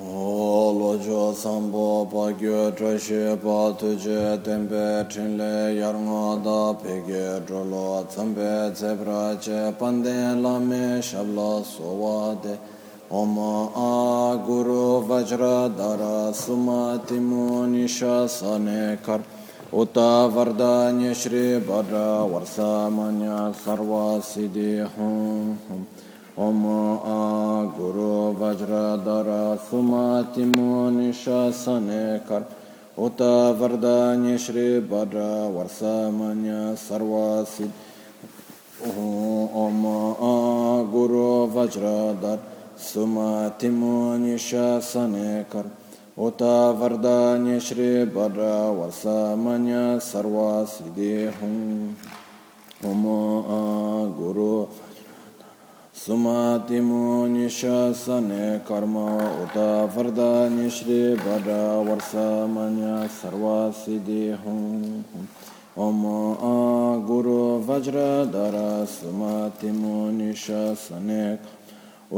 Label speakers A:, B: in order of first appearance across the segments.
A: o lo jo sambo pa gyo tra she pa tu je tempe chen le yar ngo da pe ge dro lo tsam pe tse pra che pan de la me shab la so wa de om a guru vajra dara suma timu nisha sane kar uta varda shri bhadra varsa manya sarva siddhi hum hum ओम आ गुरु वज्रधर सुमतिमो निशासने कर उत वरदान्य श्री भद्र वर्षमन्य सर्वसिद्ध ओम आ गुरु वज्रधर सुमतिमो निशासने कर उत वरदान्य श्री भद्र वर्षमन्य सर्वसिद्धि ओम आ गुरु सुमातिमो निशासन कर्म उत वरदा निश्रे वर वर्ष मन सर्वासि ओम आ गुरु वज्र धर सुमातिमो निशासन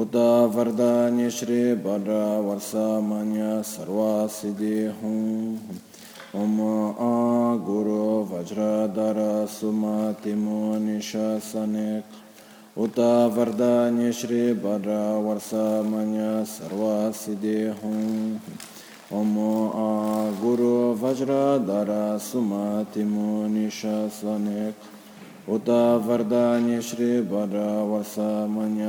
A: उत वरदा निश्री वर वर्ष मन सर्वासि ओम आ गुरु वज्र धर सुमातिमो निशासन उत वरदान्य श्री वर वर्षमय ओम आ गुरु वज्रधर सुमतिमुनिशनेक उत वरदान्य श्री वर वर्षमय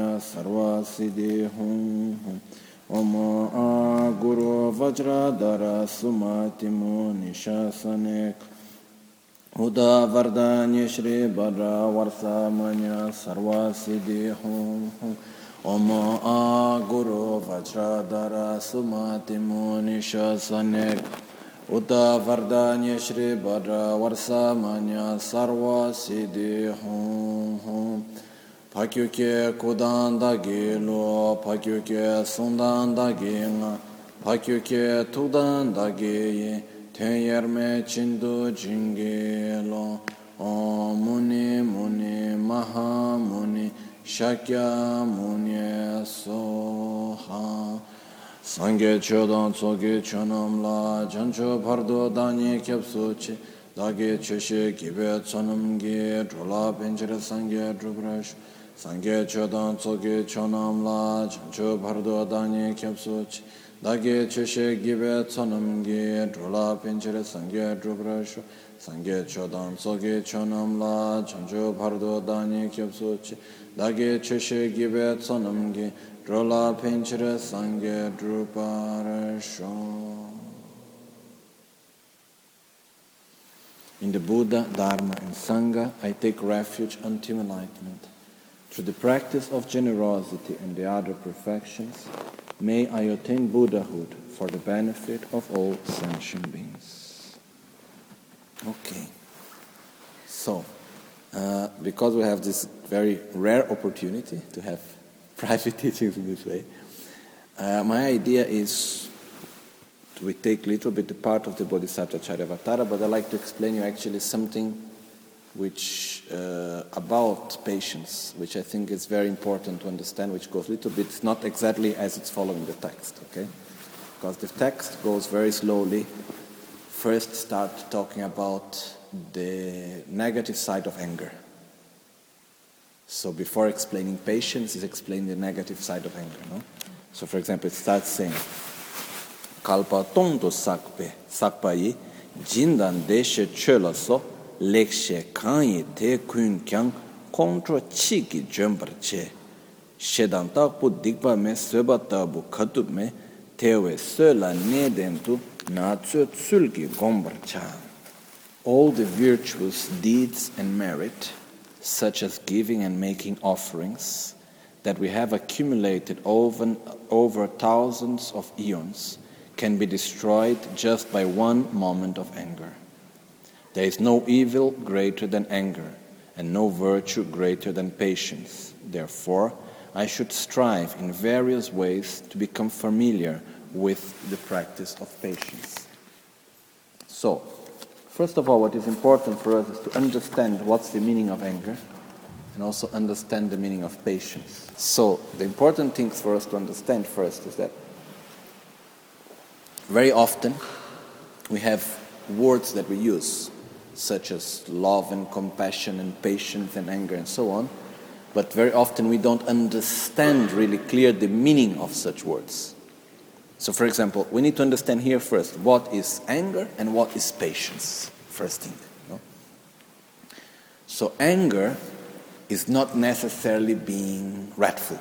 A: ओम आ गुरु वज्रधर सुमतिमुनिशनेक Uda Vardhani Shri Bara Varsamanya Sarva Siddhi Hum Hum Om A Guru Vajradhara Sumati Munisha Sanek Uda Vardhani Shri Bara Varsamanya Sarva Siddhi Hum Hum Pakyuke Kudanda Gilo Pakyuke Sundanda Ginga Pakyuke Tudanda Ginga tenyarme chindu jingi lo o muni muni maha muni shakya muni soha. Sangye chodan tsoge chonam la jancho pardo danyi kyabso chi dagi cheshe kibe tsonam gi drola penchira sangye drubrash sangye chodan tsoge chonam la jancho pardo danyi kyabso chi dāgī chūshī gībē tsōnam gī dhūlā piñchirī sāngyē dhūbrāshū sāngyē chōdāṁ tsōgī chōnam lā chāngchū pārdō dāñī kyab sūchī dāgī chūshī gībē tsōnam gī dhūlā piñchirī sāngyē dhūbrāshū In the Buddha, Dharma and Sangha, I take refuge until enlightenment. Through the practice of generosity and the other perfections, May I attain Buddhahood for the benefit of all sentient beings. Okay. So, uh, because we have this very rare opportunity to have private teachings in this way, uh, my idea is we take a little bit the part of the Bodhisattva Charyavatara, but I'd like to explain you actually something which uh, about patience, which I think is very important to understand, which goes a little bit not exactly as it's following the text, okay? Because the text goes very slowly. First, start talking about the negative side of anger. So before explaining patience, is explaining the negative side of anger, no? So, for example, it starts saying, "Kalpa tondo sakpe sakpa yi jindan deshe chola so." Lekshe kanyi te kyang kontro chi ki jombar che. Shedan takpu dikpa me soba tabu me tewe sola neden tu na tsu tsul ki gombar cha. All the virtuous deeds and merit, such as giving and making offerings, that we have accumulated over, over thousands of eons, can be destroyed just by one moment of anger. There is no evil greater than anger, and no virtue greater than patience. Therefore, I should strive in various ways to become familiar with the practice of patience. So, first of all, what is important for us is to understand what's the meaning of anger and also understand the meaning of patience. So, the important things for us to understand first is that very often we have words that we use, such as love and compassion and patience and anger and so on, but very often we don't understand really clear the meaning of such words. So, for example, we need to understand here first what is anger and what is patience, first thing. No? So, anger is not necessarily being wrathful,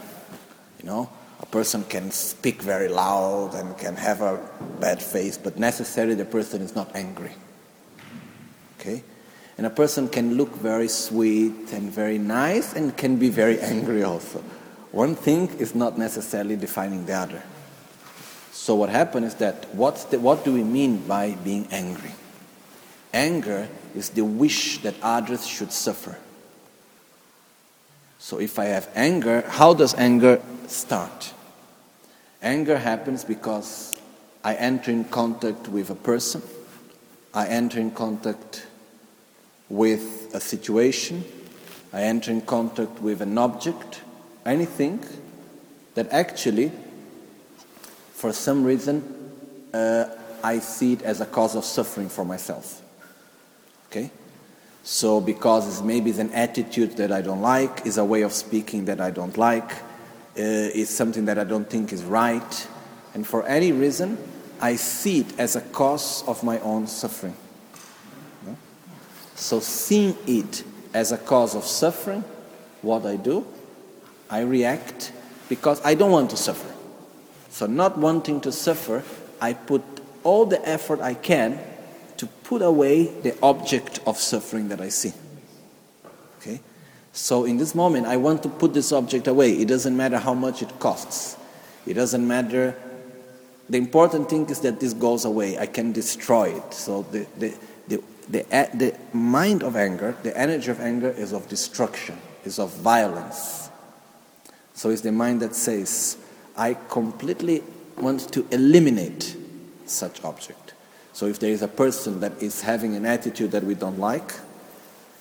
A: you know a person can speak very loud and can have a bad face, but necessarily the person is not angry. Okay? And a person can look very sweet and very nice and can be very angry also. One thing is not necessarily defining the other. So what happens is that what's the, what do we mean by being angry? Anger is the wish that others should suffer. So if I have anger, how does anger start? Anger happens because I enter in contact with a person, I enter in contact with a situation, I enter in contact with an object, anything that actually, for some reason, uh, I see it as a cause of suffering for myself. Okay? So, because it's maybe it's an attitude that I don't like, is a way of speaking that I don't like, uh, is something that I don't think is right, and for any reason, I see it as a cause of my own suffering. So, seeing it as a cause of suffering, what I do, I react because I don't want to suffer. So, not wanting to suffer, I put all the effort I can to put away the object of suffering that I see. Okay? So in this moment, I want to put this object away. It doesn't matter how much it costs. It doesn't matter. The important thing is that this goes away. I can destroy it. So the, the, the, the, mind of anger, the energy of anger is of destruction, is of violence. So it's the mind that says, I completely want to eliminate such object. So if there is a person that is having an attitude that we don't like,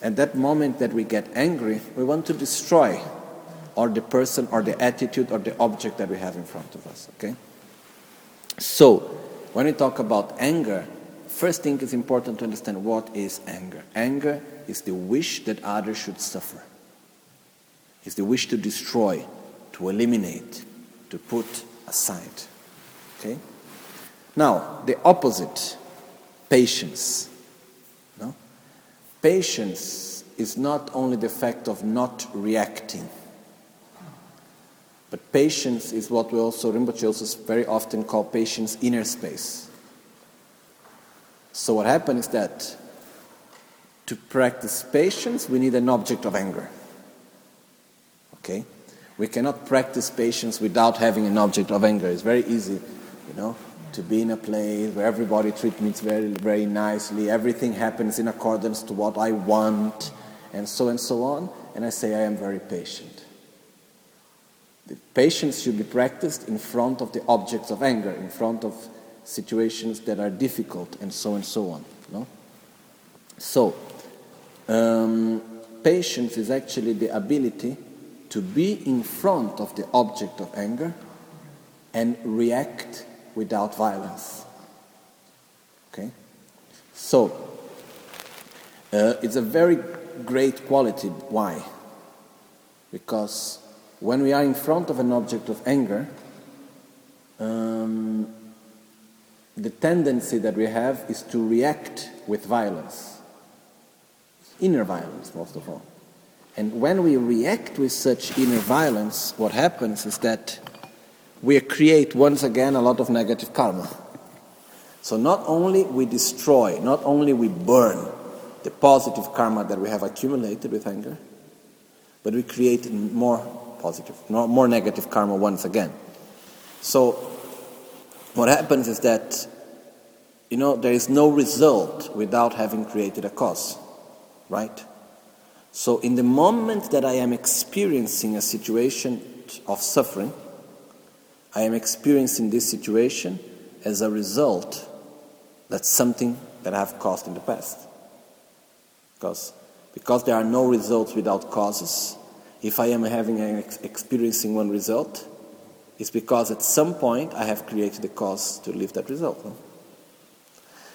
A: at that moment that we get angry, we want to destroy or the person or the attitude or the object that we have in front of us. Okay? So, when we talk about anger, first thing is important to understand what is anger. Anger is the wish that others should suffer. It's the wish to destroy, to eliminate, to put aside. Okay? Now, the opposite, patience. No? Patience is not only the fact of not reacting, but patience is what we also, Rinpoche also very often call patience inner space. So what happens is that to practice patience, we need an object of anger. Okay? We cannot practice patience without having an object of anger. It's very easy, you know to be in a place where everybody treats me very, very nicely, everything happens in accordance to what I want, and so and so on, and I say I am very patient. The patience should be practiced in front of the objects of anger, in front of situations that are difficult, and so and so on. No? So, um, patience is actually the ability to be in front of the object of anger and react without violence. Okay? So, uh, it's a very great quality. Why? Because when we are in front of an object of anger, um, the tendency that we have is to react with violence, inner violence, most of all. And when we react with such inner violence, what happens is that we create once again a lot of negative karma. So not only we destroy, not only we burn the positive karma that we have accumulated with anger, but we create more positive, more negative karma once again. So what happens is that you know there is no result without having created a cause, right? So in the moment that I am experiencing a situation of suffering, I am experiencing this situation as a result that's something that I have caused in the past. Because, because there are no results without causes, if I am having an ex- experiencing one result, is because at some point I have created the cause to live that result. No?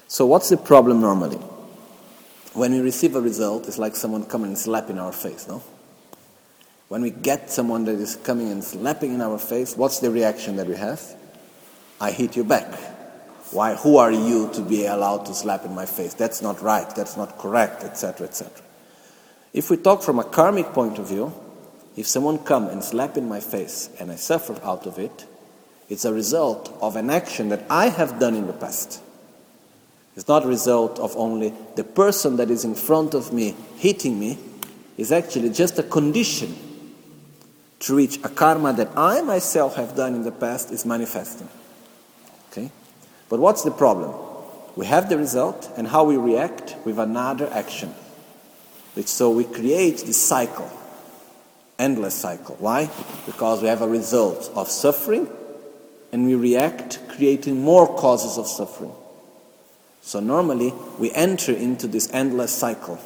A: So, what's the problem normally? When we receive a result, it's like someone coming and slapping our face, no? When we get someone that is coming and slapping in our face, what's the reaction that we have? I hit you back. Why? Who are you to be allowed to slap in my face? That's not right. That's not correct, etc., etc. If we talk from a karmic point of view, if someone come and slap in my face and I suffer out of it, it's a result of an action that I have done in the past. It's not a result of only the person that is in front of me hitting me. It's actually just a condition to reach a karma that I myself have done in the past is manifesting. Okay? But what's the problem? We have the result, and how we react with another action. So we create this cycle, endless cycle. Why? Because we have a result of suffering, and we react creating more causes of suffering. So normally we enter into this endless cycle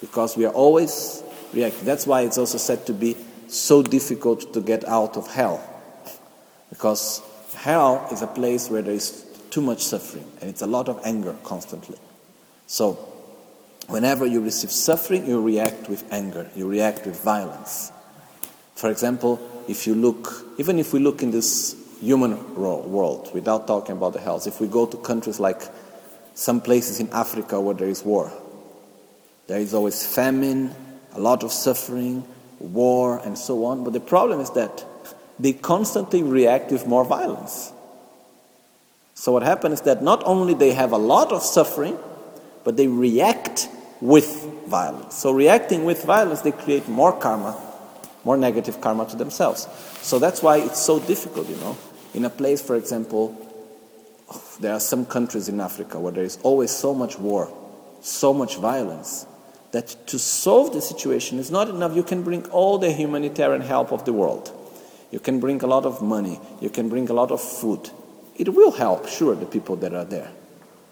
A: because we are always reacting. That's why it's also said to be so difficult to get out of hell. Because hell is a place where there is too much suffering and it's a lot of anger constantly. So, whenever you receive suffering, you react with anger, you react with violence. For example, if you look, even if we look in this human world, without talking about the health, if we go to countries like some places in Africa where there is war, there is always famine, a lot of suffering, war, and so on. But the problem is that they constantly react with more violence. So what happens is that not only they have a lot of suffering, but they react with violence. So reacting with violence, they create more karma, more negative karma to themselves. So that's why it's so difficult, you know. In a place, for example, there are some countries in Africa where there is always so much war, so much violence that to solve the situation is not enough. You can bring all the humanitarian help of the world. You can bring a lot of money. You can bring a lot of food. It will help, sure, the people that are there.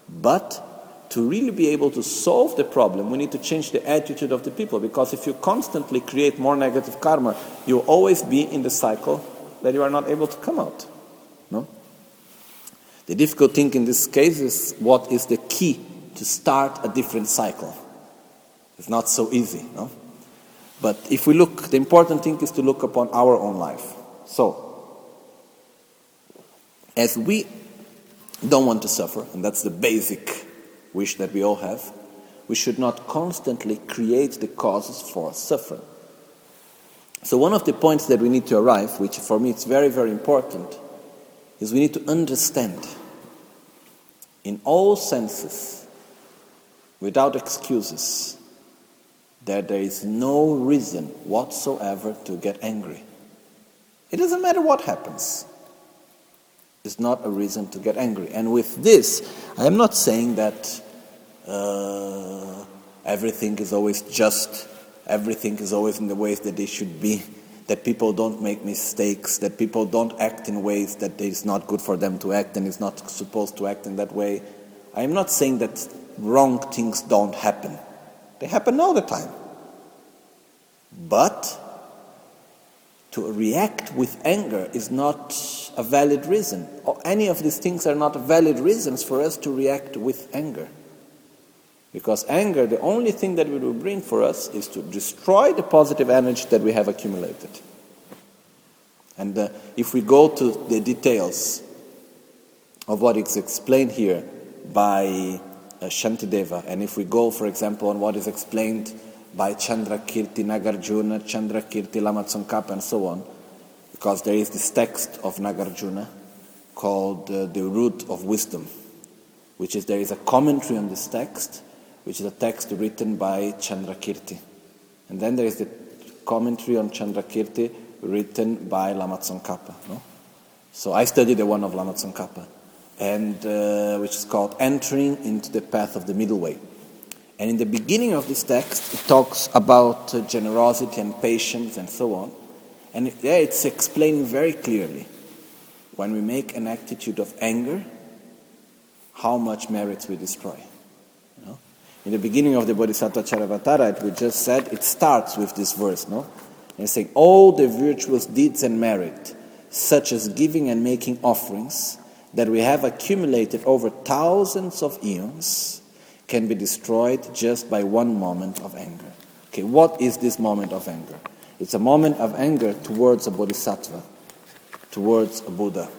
A: But to really be able to solve the problem, we need to change the attitude of the people because if you constantly create more negative karma, you'll always be in the cycle that you are not able to come out. No? The difficult thing in this case is what is the key to start a different cycle. It's not so easy, no? But if we look, the important thing is to look upon our own life. So, as we don't want to suffer, and that's the basic wish that we all have, we should not constantly create the causes for suffering. So, one of the points that we need to arrive, which for me is very, very important, is we need to understand in all senses, without excuses, that there is no reason whatsoever to get angry. It doesn't matter what happens. It's not a reason to get angry. And with this, I am not saying that uh, everything is always just, everything is always in the ways that they should be, that people don't make mistakes, that people don't act in ways that it is not good for them to act and is not supposed to act in that way. I am not saying that wrong things don't happen. They happen all the time. But to react with anger is not a valid reason. Or any of these things are not valid reasons for us to react with anger. Because anger, the only thing that it will bring for us is to destroy the positive energy that we have accumulated. And uh, if we go to the details of what is explained here by uh, Shantideva, and if we go, for example, on what is explained by Chandrakirti Nagarjuna, Chandrakirti Lama Tsongkhapa, and so on, because there is this text of Nagarjuna called uh, The Root of Wisdom, which is there is a commentary on this text, which is a text written by Chandrakirti. And then there is the commentary on Chandrakirti written by Lama Tsongkhapa. No? So I studied the one of Lama Tsongkhapa, and uh, which is called Entering into the Path of the Middle Way. And in the beginning of this text, it talks about uh, generosity and patience and so on. And there it's explained very clearly when we make an attitude of anger, how much merits we destroy. In the beginning of the Bodhisattva Charyavatara, we just said it starts with this verse, no? And saying, All the virtuous deeds and merit such as giving and making offerings, that we have accumulated over thousands of eons, can be destroyed just by one moment of anger. Okay, what is this moment of anger? It's a moment of anger towards a bodhisattva, towards a Buddha.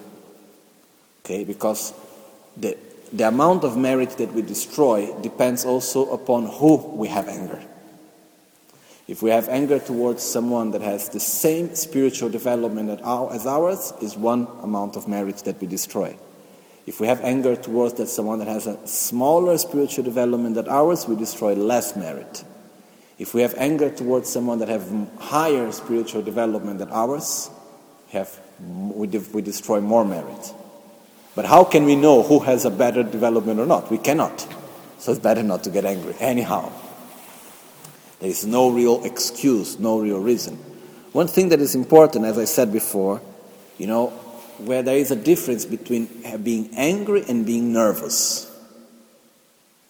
A: Okay, because the, the amount of merit that we destroy depends also upon who we have anger. If we have anger towards someone that has the same spiritual development as ours, is one amount of merit that we destroy. If we have anger towards that someone that has a smaller spiritual development than ours, we destroy less merit. If we have anger towards someone that have higher spiritual development than ours, have, we, de- we destroy more merit. But how can we know who has a better development or not? We cannot. So it's better not to get angry. Anyhow, there is no real excuse, no real reason. One thing that is important, as I said before, you know, where there is a difference between being angry and being nervous.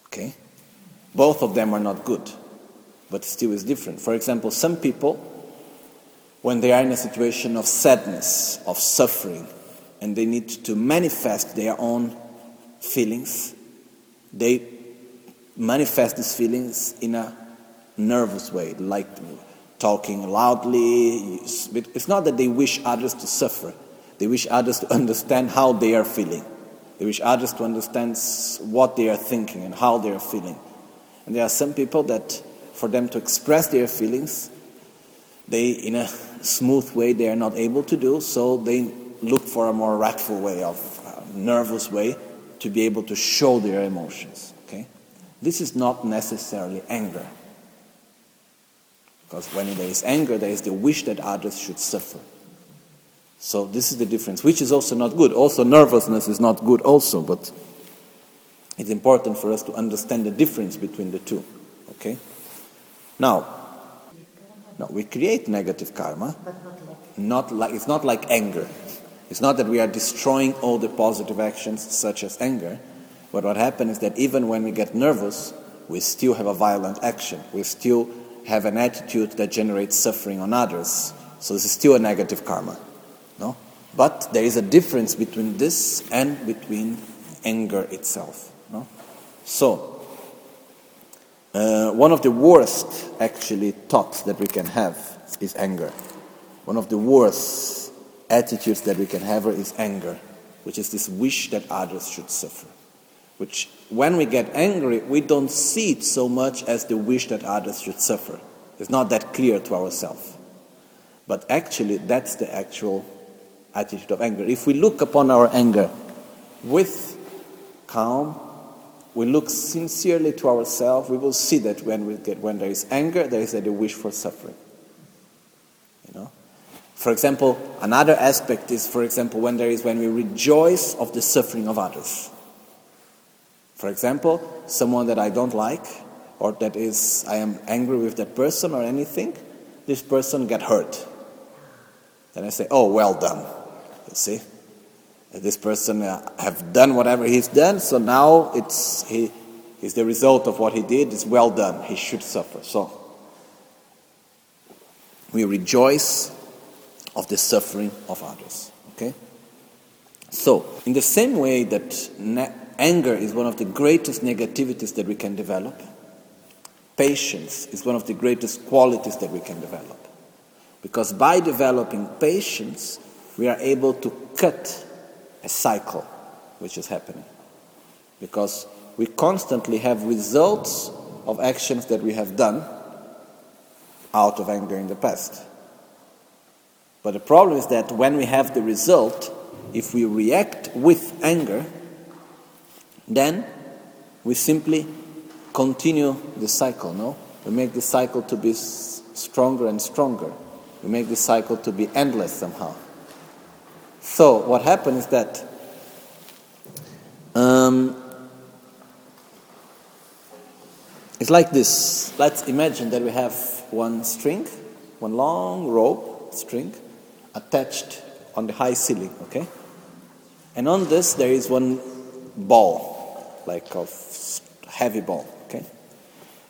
A: Okay? Both of them are not good, but still is different. For example, some people, when they are in a situation of sadness, of suffering, and they need to manifest their own feelings, they manifest these feelings in a nervous way, like talking loudly. It's not that they wish others to suffer, they wish others to understand how they are feeling. They wish others to understand what they are thinking and how they are feeling. And there are some people that, for them to express their feelings, they, in a smooth way, they are not able to do, so they look for a more wrathful way, of uh, nervous way, to be able to show their emotions. Okay, this is not necessarily anger. Because when there is anger, there is the wish that others should suffer. So this is the difference, which is also not good. Also, nervousness is not good, also, but it's important for us to understand the difference between the two. Okay? Now, no, we create negative karma. Not like it's not like anger. It's not that we are destroying all the positive actions, such as anger. But what happens is that even when we get nervous, we still have a violent action. We still have an attitude that generates suffering on others. So this is still a negative karma. No? But there is a difference between this and between anger itself. No? So, uh, one of the worst, actually, thoughts that we can have is anger. One of the worst attitudes that we can have is anger, which is this wish that others should suffer which when we get angry, we don't see it so much as the wish that others should suffer. It's not that clear to ourselves. But actually, that's the actual attitude of anger. If we look upon our anger with calm, we look sincerely to ourselves, we will see that when, we get, when there is anger, there is a wish for suffering. For example, another aspect is, for example, when there is when we rejoice of the suffering of others. For example, someone that I don't like, or that is I am angry with that person or anything, this person get hurt. Then I say, "Oh, well done." You see, this person uh, have done whatever he's done, so now it's he is the result of what he did. It's well done. He should suffer. So we rejoice of the suffering of others. Okay. So, in the same way that Anger is one of the greatest negativities that we can develop. Patience is one of the greatest qualities that we can develop. Because by developing patience, we are able to cut a cycle which is happening. Because we constantly have results of actions that we have done out of anger in the past. But the problem is that when we have the result, if we react with anger, then we simply continue the cycle, no? We make the cycle to be stronger and stronger. We make the cycle to be endless somehow. So, what happens is that um, it's like this. Let's imagine that we have one string, one long rope string attached on the high ceiling, okay? And on this there is one ball like a heavy ball. Okay,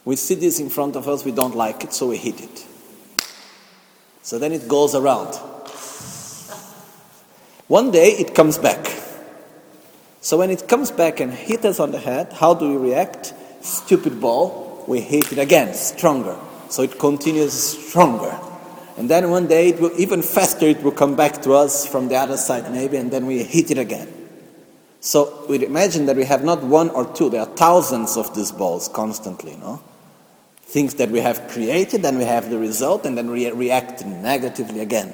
A: we see this in front of us. We don't like it, so we hit it. So then it goes around.
B: One day it comes back. So when it comes back and hits us on the head, how do we react? Stupid ball, we hit it again, stronger. So it continues stronger. And then one day, it will, even faster, it will come back to us from the other side, maybe, and then we hit it again. So we imagine that we have not one or two, there are thousands of these balls constantly, no? Things that we have created, and we have the result, and then we react negatively again.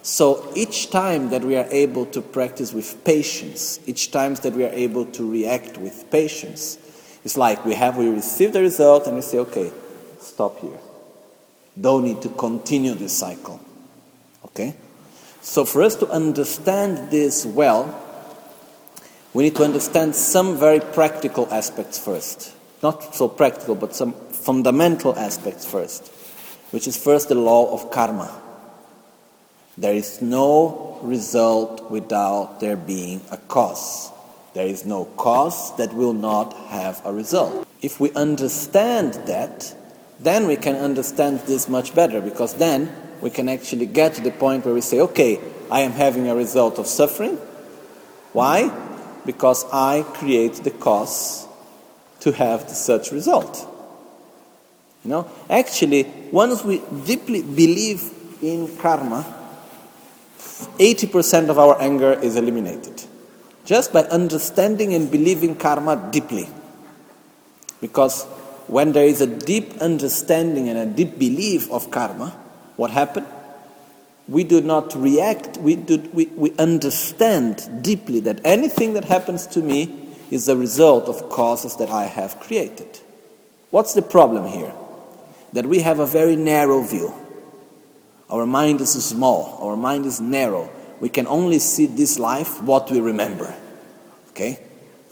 B: So each time that we are able to practice with patience, each time that we are able to react with patience, it's like we have we receive the result and we say, okay, stop here. Don't need to continue this cycle. Okay? So, for us to understand this well, we need to understand some very practical aspects first. Not so practical, but some fundamental aspects first, which is first the law of karma. There is no result without there being a cause. There is no cause that will not have a result. If we understand that, then we can understand this much better because then we can actually get to the point where we say, okay, I am having a result of suffering. Why? Because I create the cause to have such result. You know, actually, once we deeply believe in karma, 80% of our anger is eliminated. Just by understanding and believing karma deeply. Because when there is a deep understanding and a deep belief of karma, what happened? We do not react, we, do, we, we understand deeply that anything that happens to me is the result of causes that I have created. What's the problem here? That we have a very narrow view. Our mind is small, our mind is narrow. We can only see this life what we remember. Okay?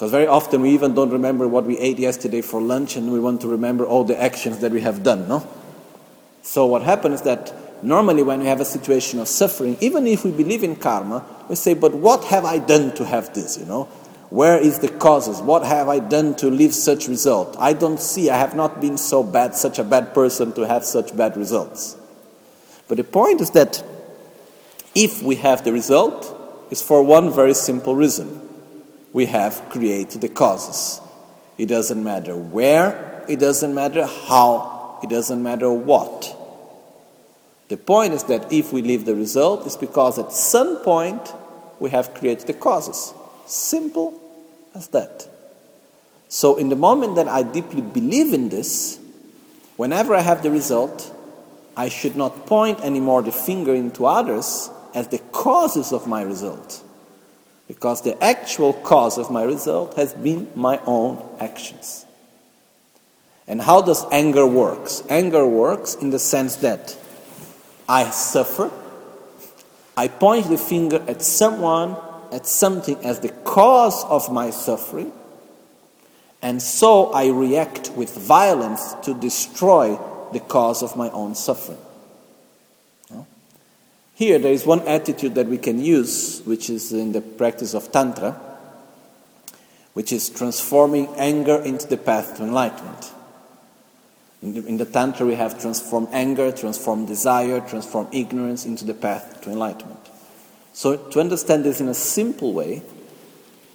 B: Because very often we even don't remember what we ate yesterday for lunch and we want to remember all the actions that we have done, no? So what happens is that normally when we have a situation of suffering, even if we believe in karma, we say, but what have I done to have this, you know? Where is the causes? What have I done to leave such result? I don't see, I have not been so bad, such a bad person to have such bad results. But the point is that if we have the result, it's for one very simple reason we have created the causes. It doesn't matter where, it doesn't matter how, it doesn't matter what. The point is that if we leave the result, it's because at some point we have created the causes. Simple as that. So, in the moment that I deeply believe in this, whenever I have the result, I should not point anymore the finger into others as the causes of my result because the actual cause of my result has been my own actions. And how does anger works? Anger works in the sense that I suffer, I point the finger at someone, at something as the cause of my suffering, and so I react with violence to destroy the cause of my own suffering. Here, there is one attitude that we can use, which is in the practice of Tantra, which is transforming anger into the path to enlightenment. In the, in the Tantra, we have transformed anger, transformed desire, transformed ignorance into the path to enlightenment. So, to understand this in a simple way,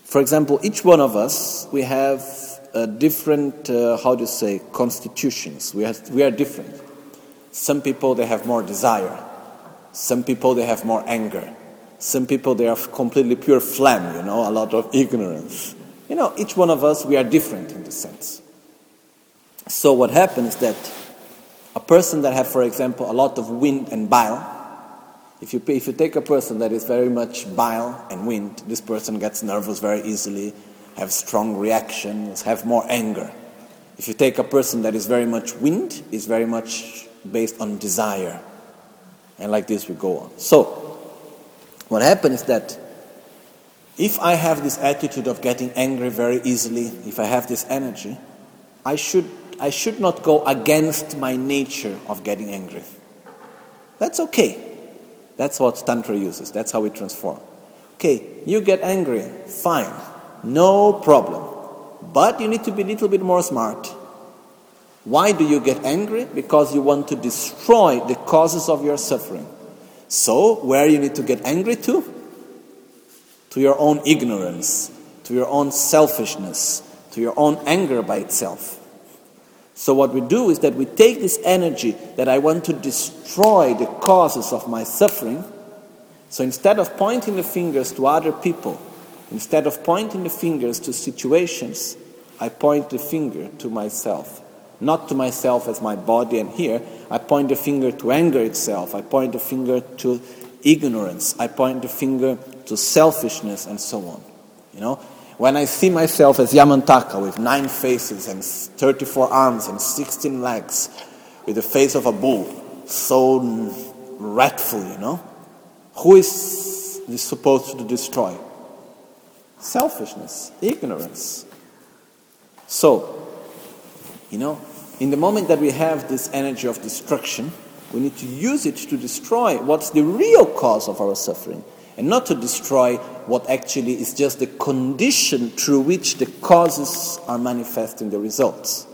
B: for example, each one of us, we have different, uh, how do you say, constitutions. We, have, we are different. Some people, they have more desire. Some people, they have more anger. Some people, they are completely pure phlegm, you know, a lot of ignorance. You know, each one of us, we are different in the sense. So what happens is that a person that have, for example, a lot of wind and bile, if you, if you take a person that is very much bile and wind, this person gets nervous very easily, have strong reactions, have more anger. If you take a person that is very much wind, is very much based on desire, and like this we go on. So, what happens is that if I have this attitude of getting angry very easily, if I have this energy, I should, I should not go against my nature of getting angry. That's okay. That's what Tantra uses. That's how we transform. Okay, you get angry, fine, no problem. But you need to be a little bit more smart. Why do you get angry? Because you want to destroy the causes of your suffering. So, where you need to get angry to? to your own ignorance, to your own selfishness, to your own anger by itself. So, what we do is that we take this energy that I want to destroy the causes of my suffering. So, instead of pointing the fingers to other people, instead of pointing the fingers to situations, I point the finger to myself. Not to myself as my body and here, I point the finger to anger itself, I point the finger to ignorance, I point the finger to selfishness, and so on. You know, when I see myself as Yamantaka with nine faces and 34 arms and 16 legs, with the face of a bull, so wrathful, you know, who is this supposed to destroy? Selfishness, ignorance. So, you know, in the moment that we have this energy of destruction, we need to use it to destroy what's the real cause of our suffering and not to destroy what actually is just the condition through which the causes are manifesting the results.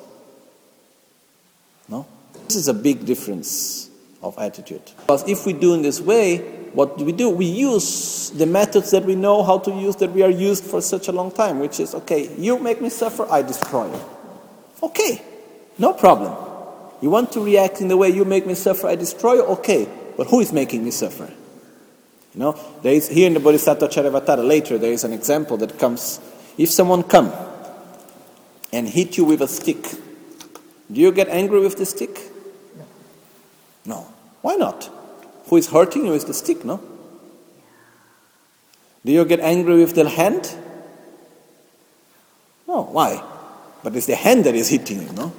B: No? This is a big difference of attitude. Because if we do in this way, what do we do? We use the methods that we know how to use, that we are used for such a long time, which is okay, you make me suffer, I destroy you. Okay, no problem. You want to react in the way you make me suffer, I destroy? Okay, but who is making me suffer? You know, there is here in the Bodhisattva Charyavatara later there is an example that comes. If someone come and hit you with a stick, do you get angry with the stick? No. No. Why not? Who is hurting you is the stick, no? Do you get angry with the hand? No. Why? But it's the hand that is hitting you, no?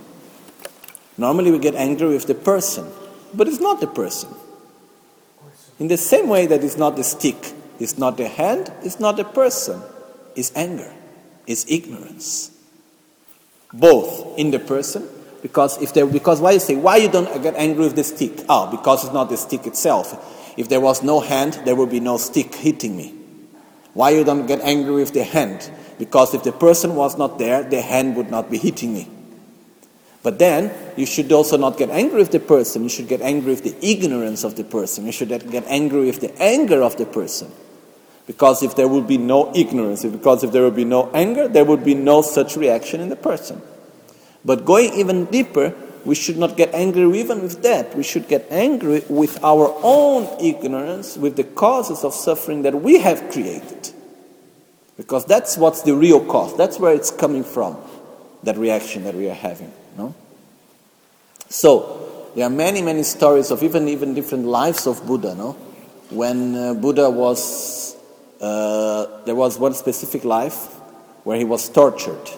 B: Normally we get angry with the person, but it's not the person. In the same way that it's not the stick, it's not the hand, it's not the person, it's anger, it's ignorance. Both in the person, because if there, because why you say why you don't get angry with the stick? Oh, because it's not the stick itself. If there was no hand, there would be no stick hitting me. Why you don't get angry with the hand? Because if the person was not there, the hand would not be hitting me. But then you should also not get angry with the person. You should get angry with the ignorance of the person. You should get angry with the anger of the person. Because if there would be no ignorance, because if there would be no anger, there would be no such reaction in the person. But going even deeper, we should not get angry even with that. We should get angry with our own ignorance, with the causes of suffering that we have created. Because that's what's the real cause. That's where it's coming from, that reaction that we are having. So, there are many, many stories of even, even different lives of Buddha. No? When uh, Buddha was, uh, there was one specific life where he was tortured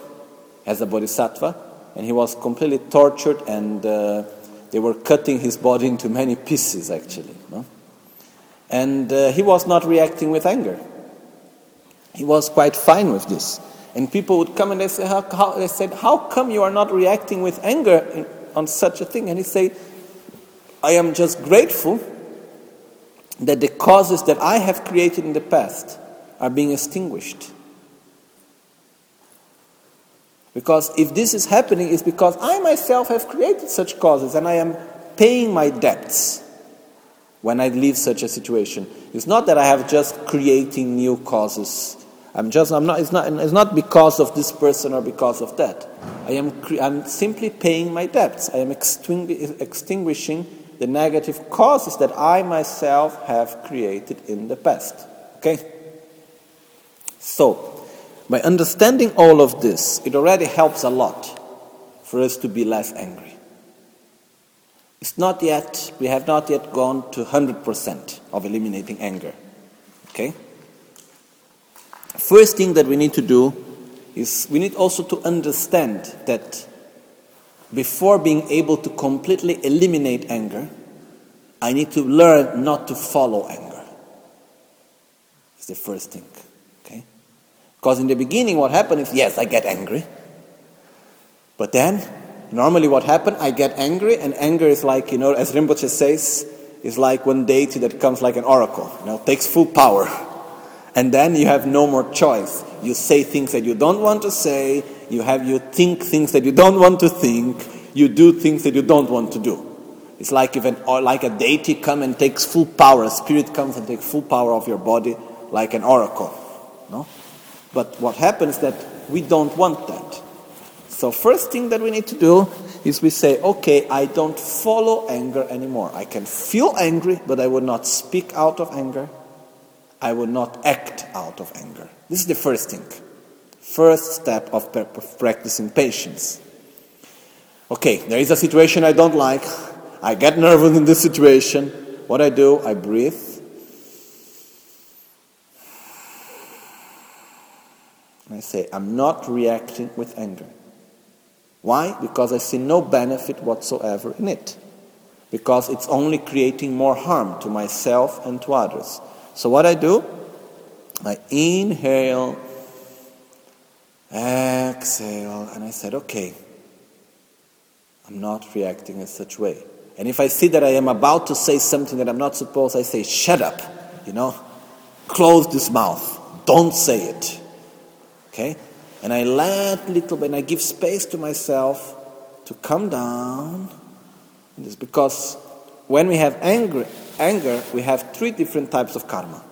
B: as a bodhisattva, and he was completely tortured, and uh, they were cutting his body into many pieces, actually. No? And uh, he was not reacting with anger. He was quite fine with this. And people would come and they, say, how, how, they said, How come you are not reacting with anger on such a thing? And he said, I am just grateful that the causes that I have created in the past are being extinguished. Because if this is happening, it's because I myself have created such causes and I am paying my debts when I leave such a situation. It's not that I have just creating new causes I'm just, I'm not, it's not, it's not because of this person or because of that. I am, I'm simply paying my debts. I am extinguishing the negative causes that I myself have created in the past. Okay? So, by understanding all of this, it already helps a lot for us to be less angry. It's not yet, we have not yet gone to 100% of eliminating anger. Okay? First thing that we need to do is we need also to understand that before being able to completely eliminate anger, I need to learn not to follow anger. It's the first thing. Okay? Because in the beginning, what happened is yes, I get angry. But then, normally what happens, I get angry, and anger is like, you know, as Rinpoche says, is like one deity that comes like an oracle, you know, takes full power. And then you have no more choice. You say things that you don't want to say, you have you think things that you don't want to think, you do things that you don't want to do. It's like if an, or like a deity come and takes full power, a spirit comes and takes full power of your body like an oracle. No? But what happens that we don't want that. So first thing that we need to do is we say, okay, I don't follow anger anymore. I can feel angry, but I will not speak out of anger. I will not act out of anger. This is the first thing. First step of practicing patience. Okay, there is a situation I don't like. I get nervous in this situation. What I do, I breathe. And I say, I'm not reacting with anger. Why? Because I see no benefit whatsoever in it. Because it's only creating more harm to myself and to others. So, what I do, I inhale, exhale, and I said, okay, I'm not reacting in such way. And if I see that I am about to say something that I'm not supposed, I say, shut up, you know, close this mouth, don't say it. Okay? And I let little bit, and I give space to myself to come down. And It's because when we have anger, anger, we have three different types of karma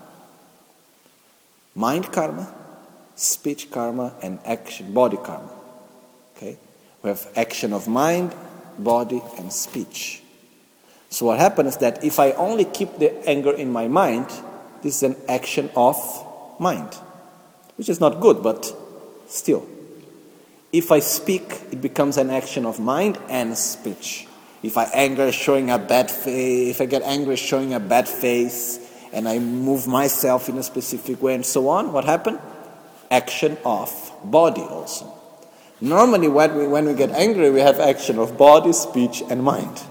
B: mind karma, speech karma, and action, body karma. Okay? We have action of mind, body, and speech. So what happens is that if I only keep the anger in my mind, this is an action of mind, which is not good, but still. If I speak, it becomes an action of mind and speech. If I anger showing a bad face, if I get angry showing a bad face, and I move myself in a specific way and so on, what happened? Action of body also. Normally, when we, when we get angry, we have action of body, speech, and mind.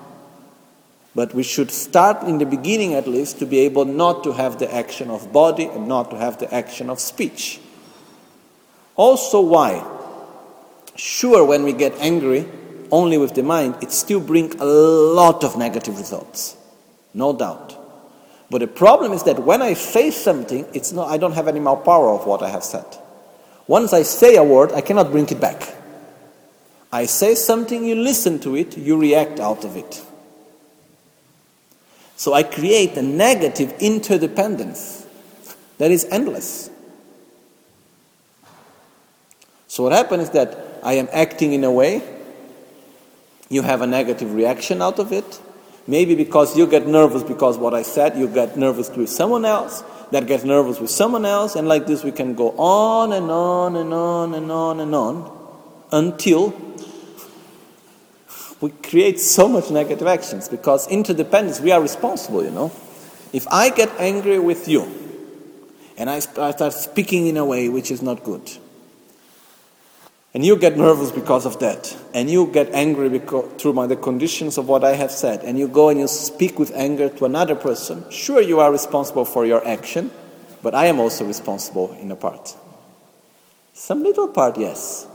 B: But we should start in the beginning at least to be able not to have the action of body and not to have the action of speech. Also, why? Sure, when we get angry only with the mind, it still brings a lot of negative results, no doubt. But the problem is that when I say something, it's not, I don't have any more power of what I have said. Once I say a word, I cannot bring it back. I say something, you listen to it, you react out of it. So I create a negative interdependence that is endless. So what happens is that I am acting in a way, you have a negative reaction out of it. Maybe because you get nervous because what I said, you get nervous with someone else, that gets nervous with someone else, and like this we can go on and on and on and on and on until we create so much negative actions because interdependence, we are responsible, you know. If I get angry with you and I start speaking in a way which is not good, and you get nervous because of that, and you get angry because, through my, the conditions of what I have said, and you go and you speak with anger to another person, sure, you are responsible for your action, but I am also responsible in a part. Some little part, yes.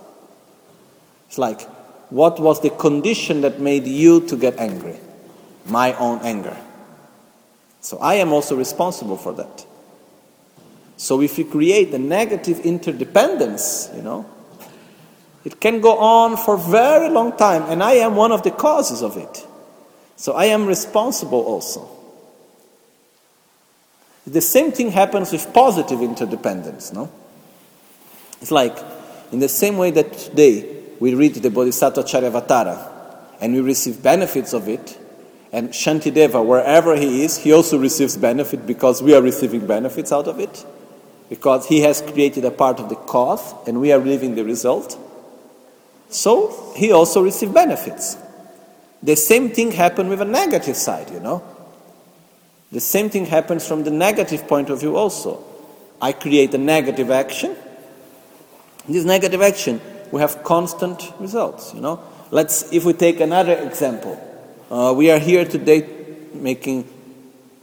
B: It's like, what was the condition that made you to get angry? My own anger. So I am also responsible for that. So if you create a negative interdependence, you know, it can go on for very long time, and I am one of the causes of it. So I am responsible also. The same thing happens with positive interdependence, no? It's like in the same way that today we read the Bodhisattva Charyavatara and we receive benefits of it, and Shantideva, wherever he is, he also receives benefit because we are receiving benefits out of it, because he has created a part of the cause and we are living the result. So he also received benefits. The same thing happened with a negative side, you know. The same thing happens from the negative point of view also. I create a negative action. This negative action, we have constant results, you know. Let's, if we take another example, uh, we are here today making,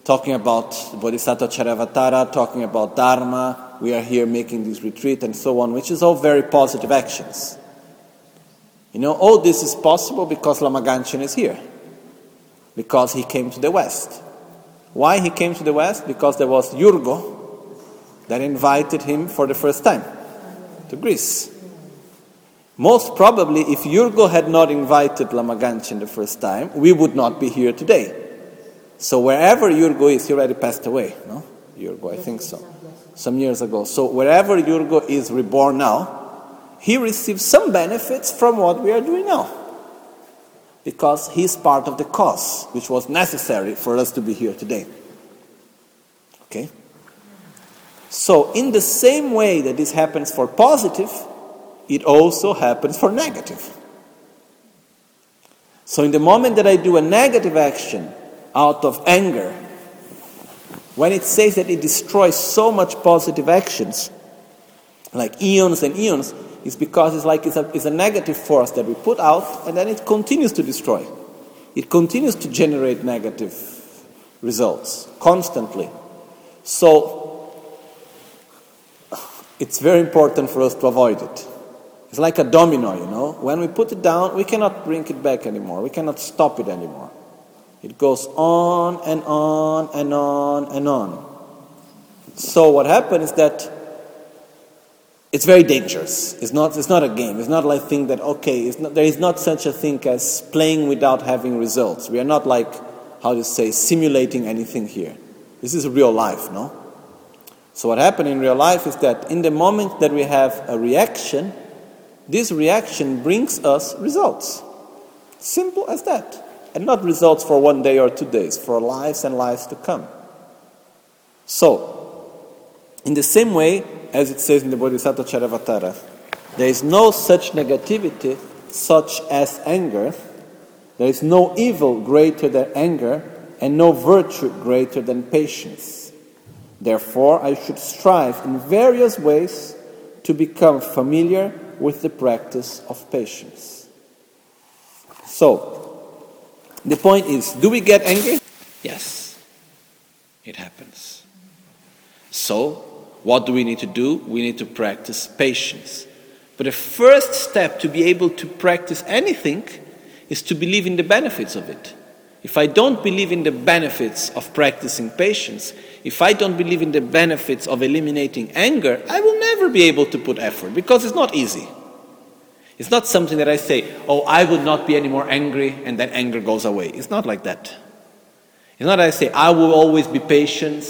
B: talking about Bodhisattva Charyavatara, talking about Dharma. We are here making this retreat and so on, which is all very positive actions. You know, all this is possible because Lama Gangchen is here, because he came to the West. Why he came to the West? Because there was Yurgo that invited him for the first time to Greece. Most probably, if Yurgo had not invited Lama Gangchen the first time, we would not be here today. So wherever Yurgo is, he already passed away, no? Yurgo, I think so. some years ago. So wherever Yurgo is reborn now, he receives some benefits from what we are doing now. Because he's part of the cause, which was necessary for us to be here today. Okay? So, in the same way that this happens for positive, it also happens for negative. So, in the moment that I do a negative action out of anger, when it says that it destroys so much positive actions, like eons and eons, is because it's like it's a, it's a negative force that we put out and then it continues to destroy. It continues to generate negative results constantly. So it's very important for us to avoid it. It's like a domino, you know. When we put it down, we cannot bring it back anymore. We cannot stop it anymore. It goes on and on and on and on. So what happens is that it's very dangerous. It's not, it's not a game. It's not like think that, okay, not, there is not such a thing as playing without having results. We are not like, how to say, simulating anything here. This is real life, no? So what happened in real life is that in the moment that we have a reaction, this reaction brings us results. Simple as that. And not results for one day or two days, for lives and lives to come. So, in the same way, as it says in the Bodhisattva Charyavatara, there is no such negativity such as anger. There is no evil greater than anger, and no virtue greater than patience. Therefore, I should strive in various ways to become familiar with the practice of patience. So, the point is do we get angry? Yes, it happens. So, what do we need to do? We need to practice patience. But the first step to be able to practice anything is to believe in the benefits of it. If I don't believe in the benefits of practicing patience, if I don't believe in the benefits of eliminating anger, I will never be able to put effort because it's not easy. It's not something that I say, oh, I will not be any more angry and then anger goes away. It's not like that. It's not that I say, I will always be patient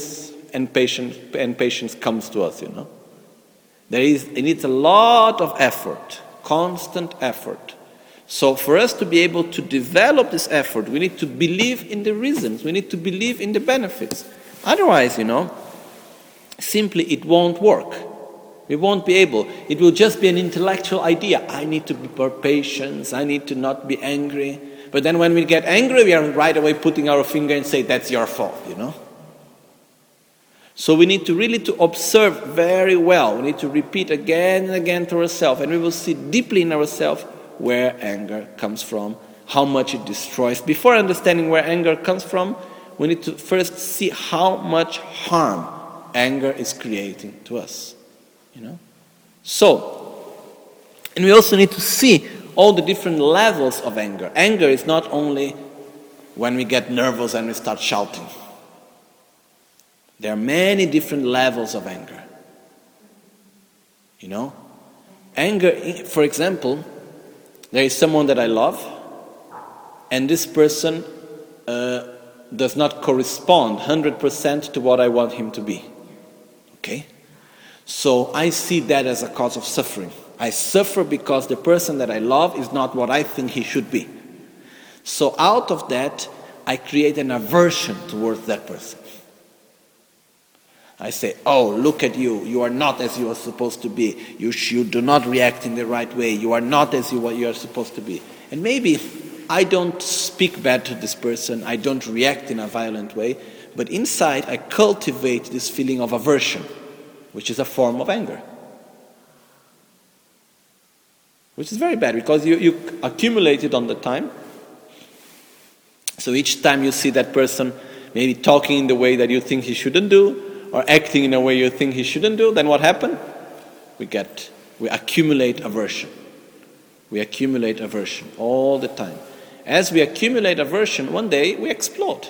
B: and patience, and patience comes to us, you know. There is, it needs a lot of effort, constant effort. So, for us to be able to develop this effort, we need to believe in the reasons, we need to believe in the benefits. Otherwise, you know, simply it won't work. We won't be able. It will just be an intellectual idea. I need to be patient, I need to not be angry. But then when we get angry, we are right away putting our finger and say, that's your fault, you know. So we need to really to observe very well. We need to repeat again and again to ourselves, and we will see deeply in ourselves where anger comes from, how much it destroys. Before understanding where anger comes from, we need to first see how much harm anger is creating to us. You know? So, and we also need to see all the different levels of anger. Anger is not only when we get nervous and we start shouting. There are many different levels of anger. You know? Anger, for example, there is someone that I love, and this person uh, does not correspond 100% to what I want him to be. Okay? So I see that as a cause of suffering. I suffer because the person that I love is not what I think he should be. So out of that, I create an aversion towards that person. I say, Oh, look at you. You are not as you are supposed to be. You, you do not react in the right way. You are not as you, you are supposed to be. And maybe I don't speak bad to this person, I don't react in a violent way, but inside I cultivate this feeling of aversion, which is a form of anger. Which is very bad because you, you accumulate it on the time. So each time you see that person maybe talking in the way that you think he shouldn't do, or acting in a way you think he shouldn't do, then what happens? We get, we accumulate aversion. We accumulate aversion all the time. As we accumulate aversion, one day we explode.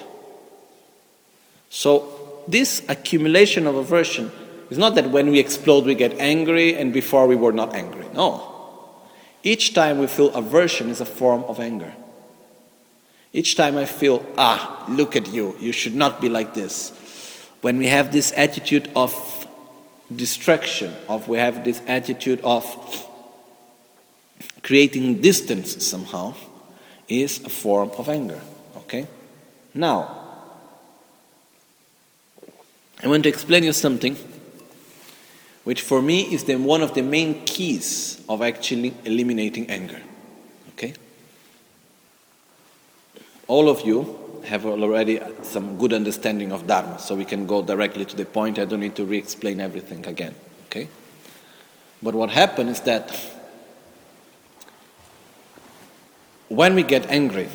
B: So, this accumulation of aversion is not that when we explode we get angry and before we were not angry. No. Each time we feel aversion is a form of anger. Each time I feel, ah, look at you, you should not be like this when we have this attitude of distraction, of we have this attitude of creating distance somehow, is a form of anger. Okay? Now, I want to explain you something which for me is then one of the main keys of actually eliminating anger. Okay? All of you have already some good understanding of Dharma, so we can go directly to the point. I don't need to re explain everything again. Okay? But what happens is that when we get angry,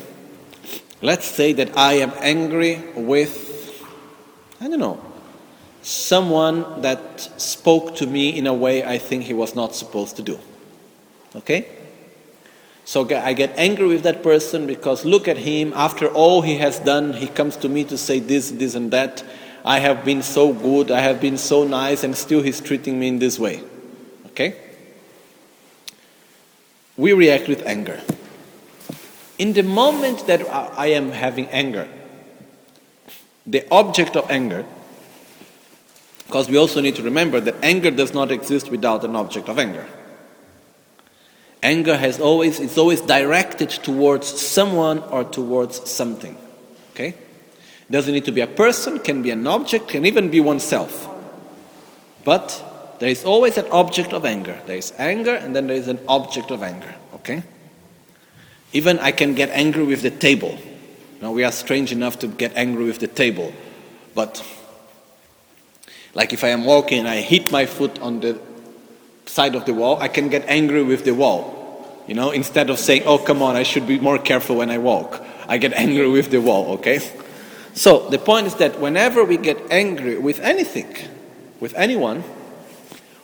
B: let's say that I am angry with, I don't know, someone that spoke to me in a way I think he was not supposed to do. Okay? So I get angry with that person because look at him, after all he has done, he comes to me to say this, this, and that. I have been so good, I have been so nice, and still he's treating me in this way. Okay? We react with anger. In the moment that I am having anger, the object of anger because we also need to remember that anger does not exist without an object of anger. Anger has always is always directed towards someone or towards something. Okay? Doesn't need to be a person, can be an object, can even be oneself. But there is always an object of anger. There is anger and then there is an object of anger. Okay? Even I can get angry with the table. Now we are strange enough to get angry with the table. But like if I am walking and I hit my foot on the side of the wall, I can get angry with the wall. You know, instead of saying, oh, come on, I should be more careful when I walk, I get angry with the wall, okay? So the point is that whenever we get angry with anything, with anyone,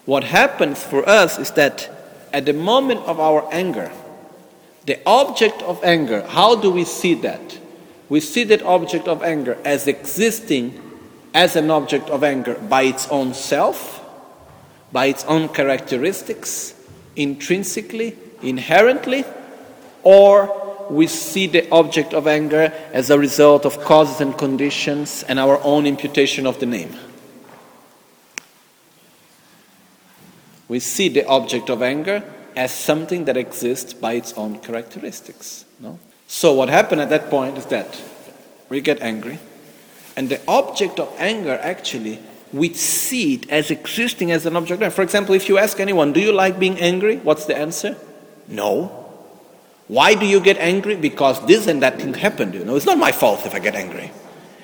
B: what happens for us is that at the moment of our anger, the object of anger, how do we see that? We see that object of anger as existing as an object of anger by its own self, by its own characteristics, intrinsically, inherently, or we see the object of anger as a result of causes and conditions and our own imputation of the name. We see the object of anger as something that exists by its own characteristics. No? So, what happened at that point is that we get angry, and the object of anger, actually, we see it as existing as an object. For example, if you ask anyone, Do you like being angry? What's the answer? No. Why do you get angry? Because this and that thing happened. You know, it's not my fault if I get angry.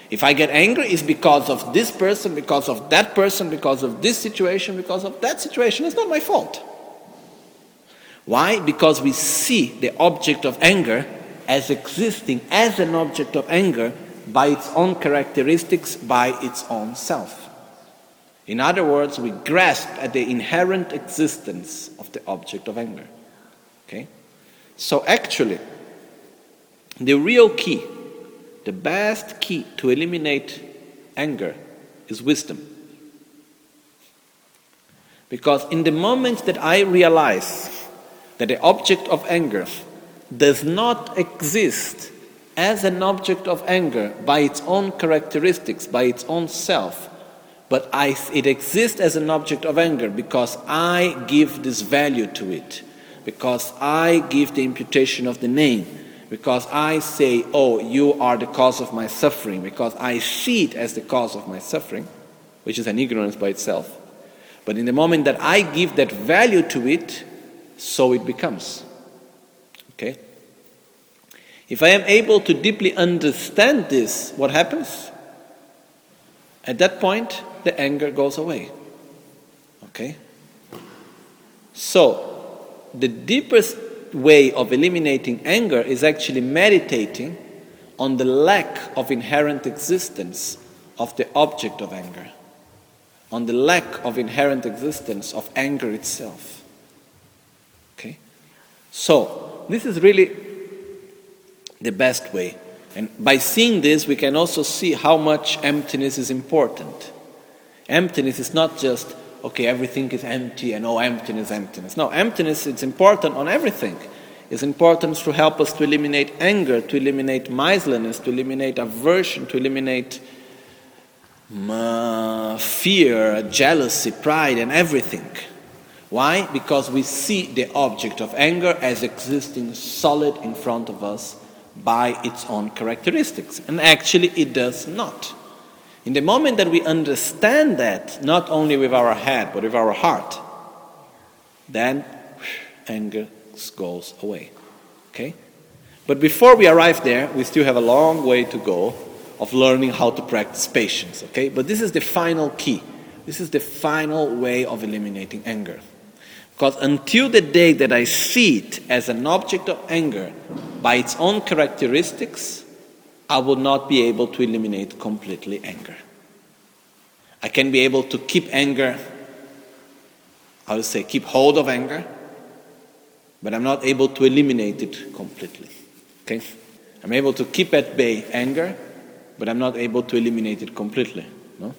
B: If I get angry, it's because of this person, because of that person, because of this situation, because of that situation. It's not my fault. Why? Because we see the object of anger as existing as an object of anger by its own characteristics, by its own self. In other words, we grasp at the inherent existence of the object of anger. Okay? So, actually, the real key, the best key to eliminate anger is wisdom. Because in the moment that I realize that the object of anger does not exist as an object of anger by its own characteristics, by its own self, but I, it exists as an object of anger because I give this value to it, because I give the imputation of the name, because I say, Oh, you are the cause of my suffering, because I see it as the cause of my suffering, which is an ignorance by itself. But in the moment that I give that value to it, so it becomes. Okay? If I am able to deeply understand this, what happens? At that point, the anger goes away. Okay? So, the deepest way of eliminating anger is actually meditating on the lack of inherent existence of the object of anger, on the lack of inherent existence of anger itself. Okay? So, this is really the best way. And by seeing this, we can also see how much emptiness is important. Emptiness is not just, okay, everything is empty and oh, emptiness, emptiness. No, emptiness is important on everything. It's important to help us to eliminate anger, to eliminate miserliness, to eliminate aversion, to eliminate uh, fear, jealousy, pride, and everything. Why? Because we see the object of anger as existing solid in front of us by its own characteristics. And actually, it does not. In the moment that we understand that, not only with our head, but with our heart, then anger goes away. Okay? But before we arrive there, we still have a long way to go of learning how to practice patience. Okay? But this is the final key. This is the final way of eliminating anger. Because until the day that I see it as an object of anger by its own characteristics, I will not be able to eliminate completely anger. I can be able to keep anger, I would say, keep hold of anger, but I'm not able to eliminate it completely. Okay? I'm able to keep at bay anger, but I'm not able to eliminate it completely. No?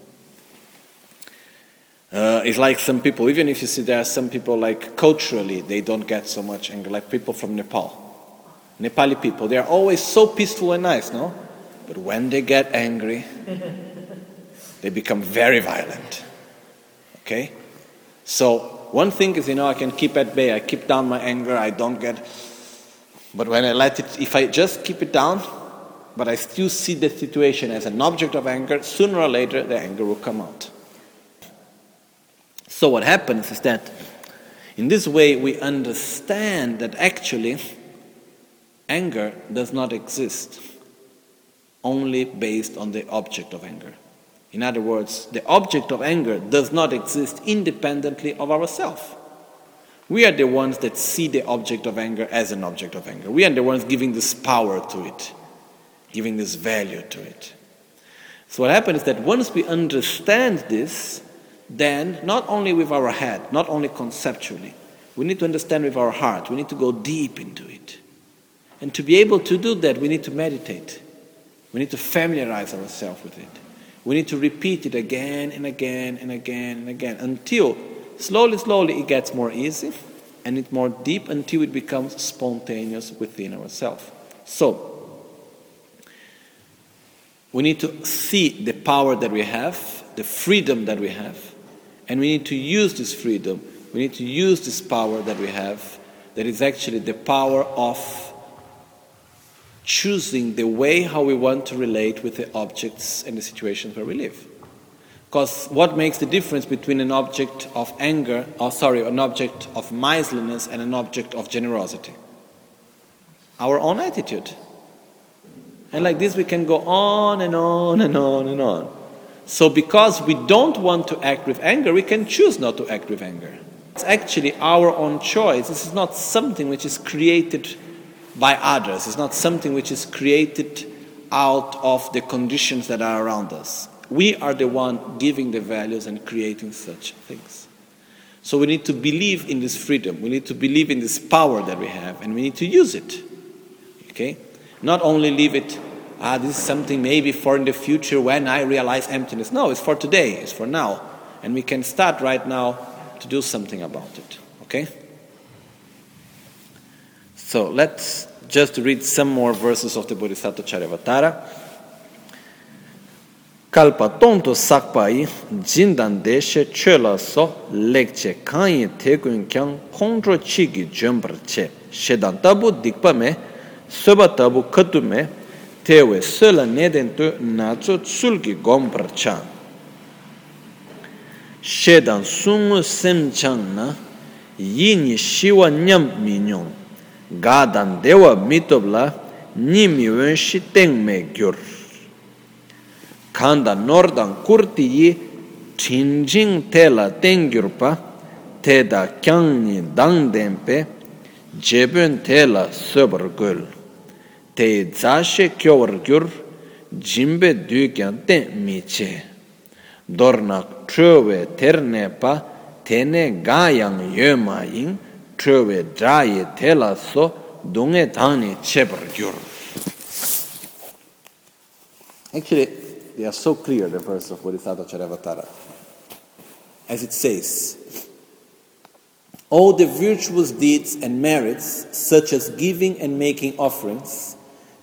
B: Uh, it's like some people, even if you see there are some people like culturally, they don't get so much anger, like people from Nepal. Nepali people, they are always so peaceful and nice, no? But when they get angry, they become very violent. Okay? So, one thing is, you know, I can keep at bay, I keep down my anger, I don't get. But when I let it, if I just keep it down, but I still see the situation as an object of anger, sooner or later the anger will come out. So, what happens is that in this way we understand that actually anger does not exist only based on the object of anger. In other words, the object of anger does not exist independently of ourselves. We are the ones that see the object of anger as an object of anger. We are the ones giving this power to it, giving this value to it. So, what happens is that once we understand this, then not only with our head, not only conceptually, we need to understand with our heart, we need to go deep into it. And to be able to do that, we need to meditate. We need to familiarize ourselves with it. We need to repeat it again and again and again and again until slowly, slowly it gets more easy and it's more deep until it becomes spontaneous within ourselves. So, we need to see the power that we have, the freedom that we have, and we need to use this freedom. We need to use this power that we have, that is actually the power of choosing the way how we want to relate with the objects and the situations where we live. Because what makes the difference between an object of anger, or sorry, an object of miserliness and an object of generosity? Our own attitude. And like this, we can go on and on and on and on. So, because we don't want to act with anger, we can choose not to act with anger. It's actually our own choice. This is not something which is created by others. It's not something which is created out of the conditions that are around us. We are the one giving the values and creating such things. So we need to believe in this freedom. We need to believe in this power that we have, and we need to use it. Okay? Not only leave it, ah, this is something maybe for in the future when I realize emptiness. No, it's for today, it's for now. And we can start right now to do something about it. Okay? So let's just read some more verses of the Bodhisattva Charyavatara. kalpa tongto sakpayi jindan deshe chola so lekche kanyi tekun kyang kongtro chigi jombar che shedan tabu dikpa me soba tabu katu me tewe sola neden tu nacho tsulki gombar chan shedan sungu sem chang na yini shiwa nyam minyong ga dan dewa mitop la ni mi wen shi teng me gyur. Khanda nor dan kurti yi chin jing te la teng gyur pa te da kyang ni dang den pe jebön te la söbar gül te za she kyor gyur jimbe dü kyan ten mi che. Dornak tröwe terne pa tene ga yang yöma yin chöwe dungé dhani chebar gyur. Actually, they are so clear, the verse of Bodhisattva Charyavatara. As it says, all the virtuous deeds and merits, such as giving and making offerings,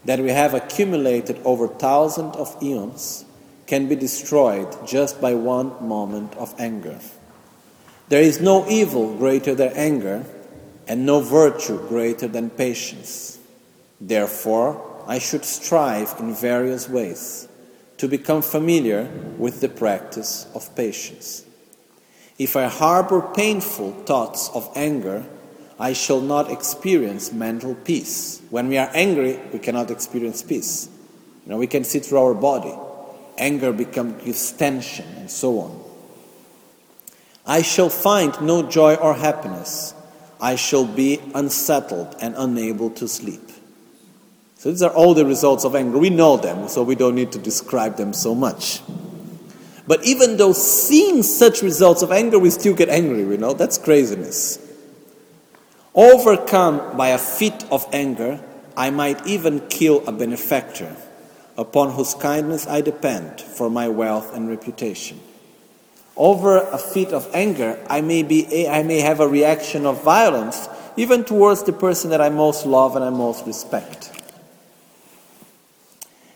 B: that we have accumulated over thousands of eons, can be destroyed just by one moment of anger. There is no evil greater than anger, and no virtue greater than patience. Therefore, I should strive in various ways to become familiar with the practice of patience. If I harbor painful thoughts of anger, I shall not experience mental peace. When we are angry, we cannot experience peace. You know, we can see through our body. Anger becomes gives tension and so on. I shall find no joy or happiness. I shall be unsettled and unable to sleep. So these are all the results of anger. We know them, so we don't need to describe them so much. But even though seeing such results of anger, we still get angry, you know? That's craziness. Overcome by a fit of anger, I might even kill a benefactor upon whose kindness I depend for my wealth and reputation. Over a fit of anger, I may, be, I may have a reaction of violence even towards the person that I most love and I most respect.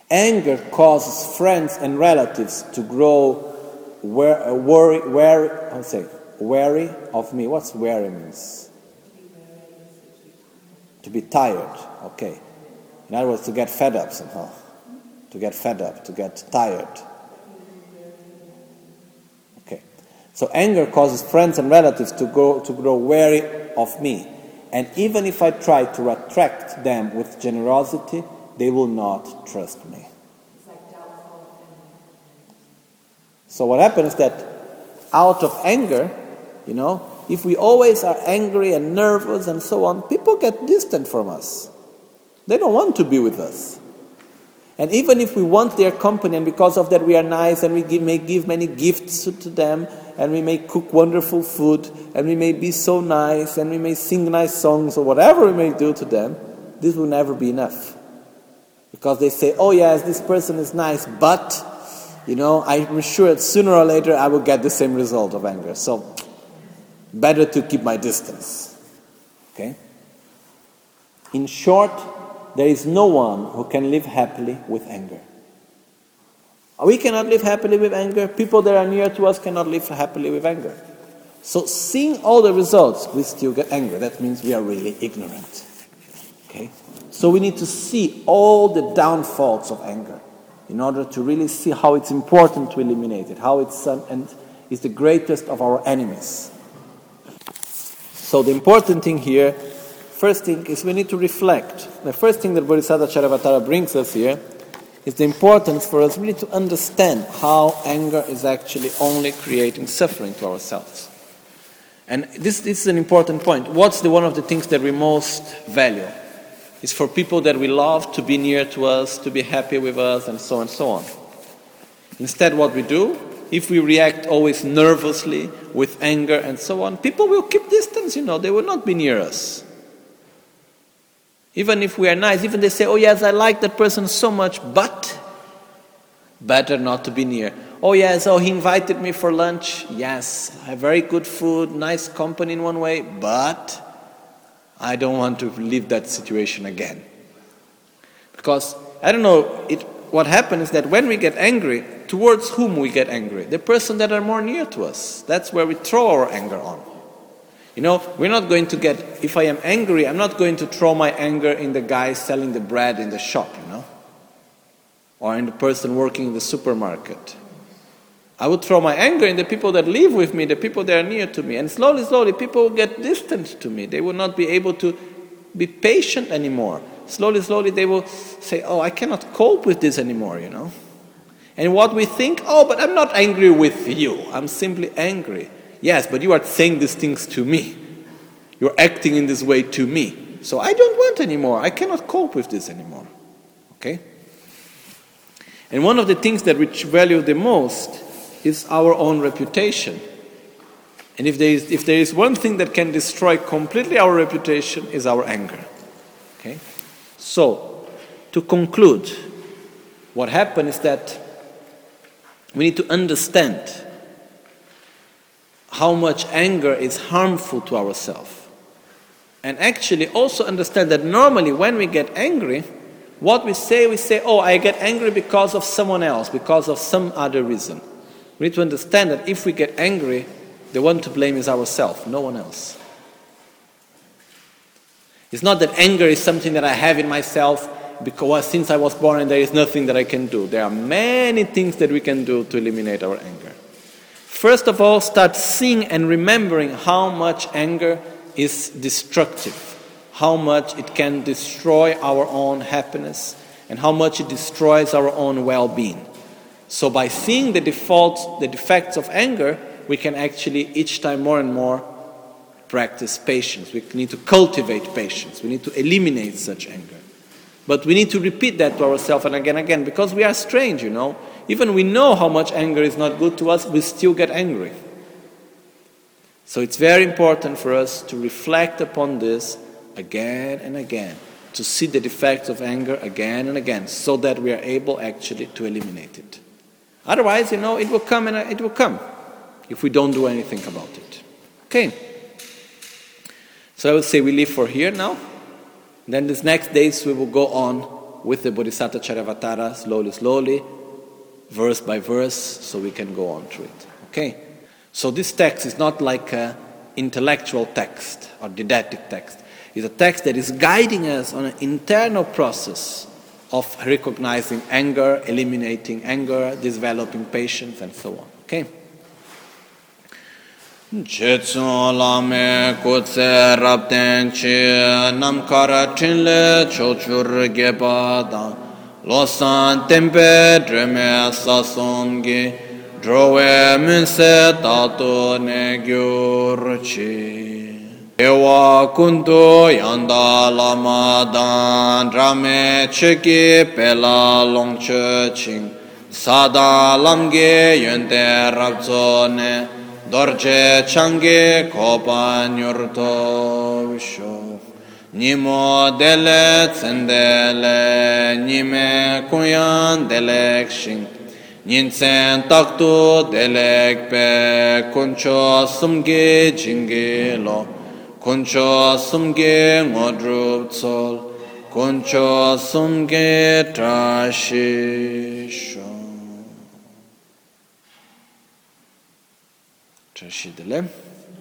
B: Anger causes friends and relatives to grow wary, say, wary of me. What's wary means? To be tired. Okay. In other words, to get fed up somehow to get fed up, to get tired. Okay. So anger causes friends and relatives to grow, to grow wary of me. And even if I try to attract them with generosity, they will not trust me. So what happens is that out of anger, you know, if we always are angry and nervous and so on, people get distant from us. They don't want to be with us. And even if we want their company, and because of that we are nice, and we give, may give many gifts to, them, and we may cook wonderful food, and we may be so nice, and we may sing nice songs, or whatever we may do to them, this will never be enough. Because they say, oh yes, this person is nice, but, you know, I'm sure sooner or later I will get the same result of anger. So, better to keep my distance. Okay? In short, there is no one who can live happily with anger. We cannot live happily with anger. People that are near to us cannot live happily with anger. So, seeing all the results, we still get angry. That means we are really ignorant. Okay? So, we need to see all the downfalls of anger in order to really see how it's important to eliminate it, how it's um, and is the greatest of our enemies. So, the important thing here First thing is we need to reflect. The first thing that Bodhisattva Charyavatara brings us here is the importance for us really to understand how anger is actually only creating suffering to ourselves. And this, this is an important point. What's the one of the things that we most value? Is for people that we love to be near to us, to be happy with us, and so on and so on. Instead, what we do, if we react always nervously, with anger and so on, people will keep distance, you know, they will not be near us. Even if we are nice, even they say, oh yes, I like that person so much, but better not to be near. Oh yes, oh he invited me for lunch. Yes, very good food, nice company in one way, but I don't want to leave that situation again. Because I don't know, it, what happens is that when we get angry, towards whom we get angry? The person that are more near to us. That's where we throw our anger on. You know, we're not going to get, if I am angry, I'm not going to throw my anger in the guy selling the bread in the shop, you know, or in the person working in the supermarket. I would throw my anger in the people that live with me, the people that are near to me. And slowly, slowly, people will get distant to me. They will not be able to be patient anymore. Slowly, slowly, they will say, Oh, I cannot cope with this anymore, you know. And what we think, Oh, but I'm not angry with you, I'm simply angry. Yes, but you are saying these things to me. You're acting in this way to me. So I don't want anymore. I cannot cope with this anymore. Okay? And one of the things that we value the most is our own reputation. And if there is, if there is one thing that can destroy completely our reputation is our anger. Okay? So, to conclude, what happened is that we need to understand how much anger is harmful to ourselves. And actually also understand that normally when we get angry, What we say, we say, oh, I get angry because of someone else, because of some other reason. We need to understand that if we get angry, the one to blame is ourselves, no one else. It's not that anger is something that I have in myself because since I was born and there is nothing that I can do. There are many things that we can do to eliminate our anger. First of all, start seeing and remembering how much anger is destructive, how much it can destroy our own happiness, and how much it destroys our own well being. So, by seeing the defaults, the defects of anger, we can actually each time more and more practice patience. We need to cultivate patience. We need to eliminate such anger. But we need to repeat that to ourselves and again and again because we are strange, you know. Even we know how much anger is not good to us, we still get angry. So it's very important for us to reflect upon this again and again, to see the defects of anger again and again, so that we are able actually to eliminate it. Otherwise, you know, it will come and uh, it will come if we don't do anything about it. Okay. So I would say we leave for here now. Then these next days we will go on with the Bodhisattva Charyavatara slowly, slowly, verse by verse, so we can go on to it. Okay? So this text is not like an intellectual text or didactic text. It's a text that is guiding us on an internal process of recognizing anger, eliminating anger, developing patience, and so on. Okay? Lame kutse chinle chochur geba da losan tempe dreme sasongi drowe munse tato ne gyurchi ewa kundu yanda lama dan drame cheki pela longche ching. Sada lamge yönde rabzo ne dorje change kopa nyurto visho. Nimo dele tsendele, nime kuyan delek shing. Ninsen taktu delek pe, kuncho sumge jingi lo. Kuncho sumge ngodrup tsol, kuncho sumge trashisho shong. Trashi.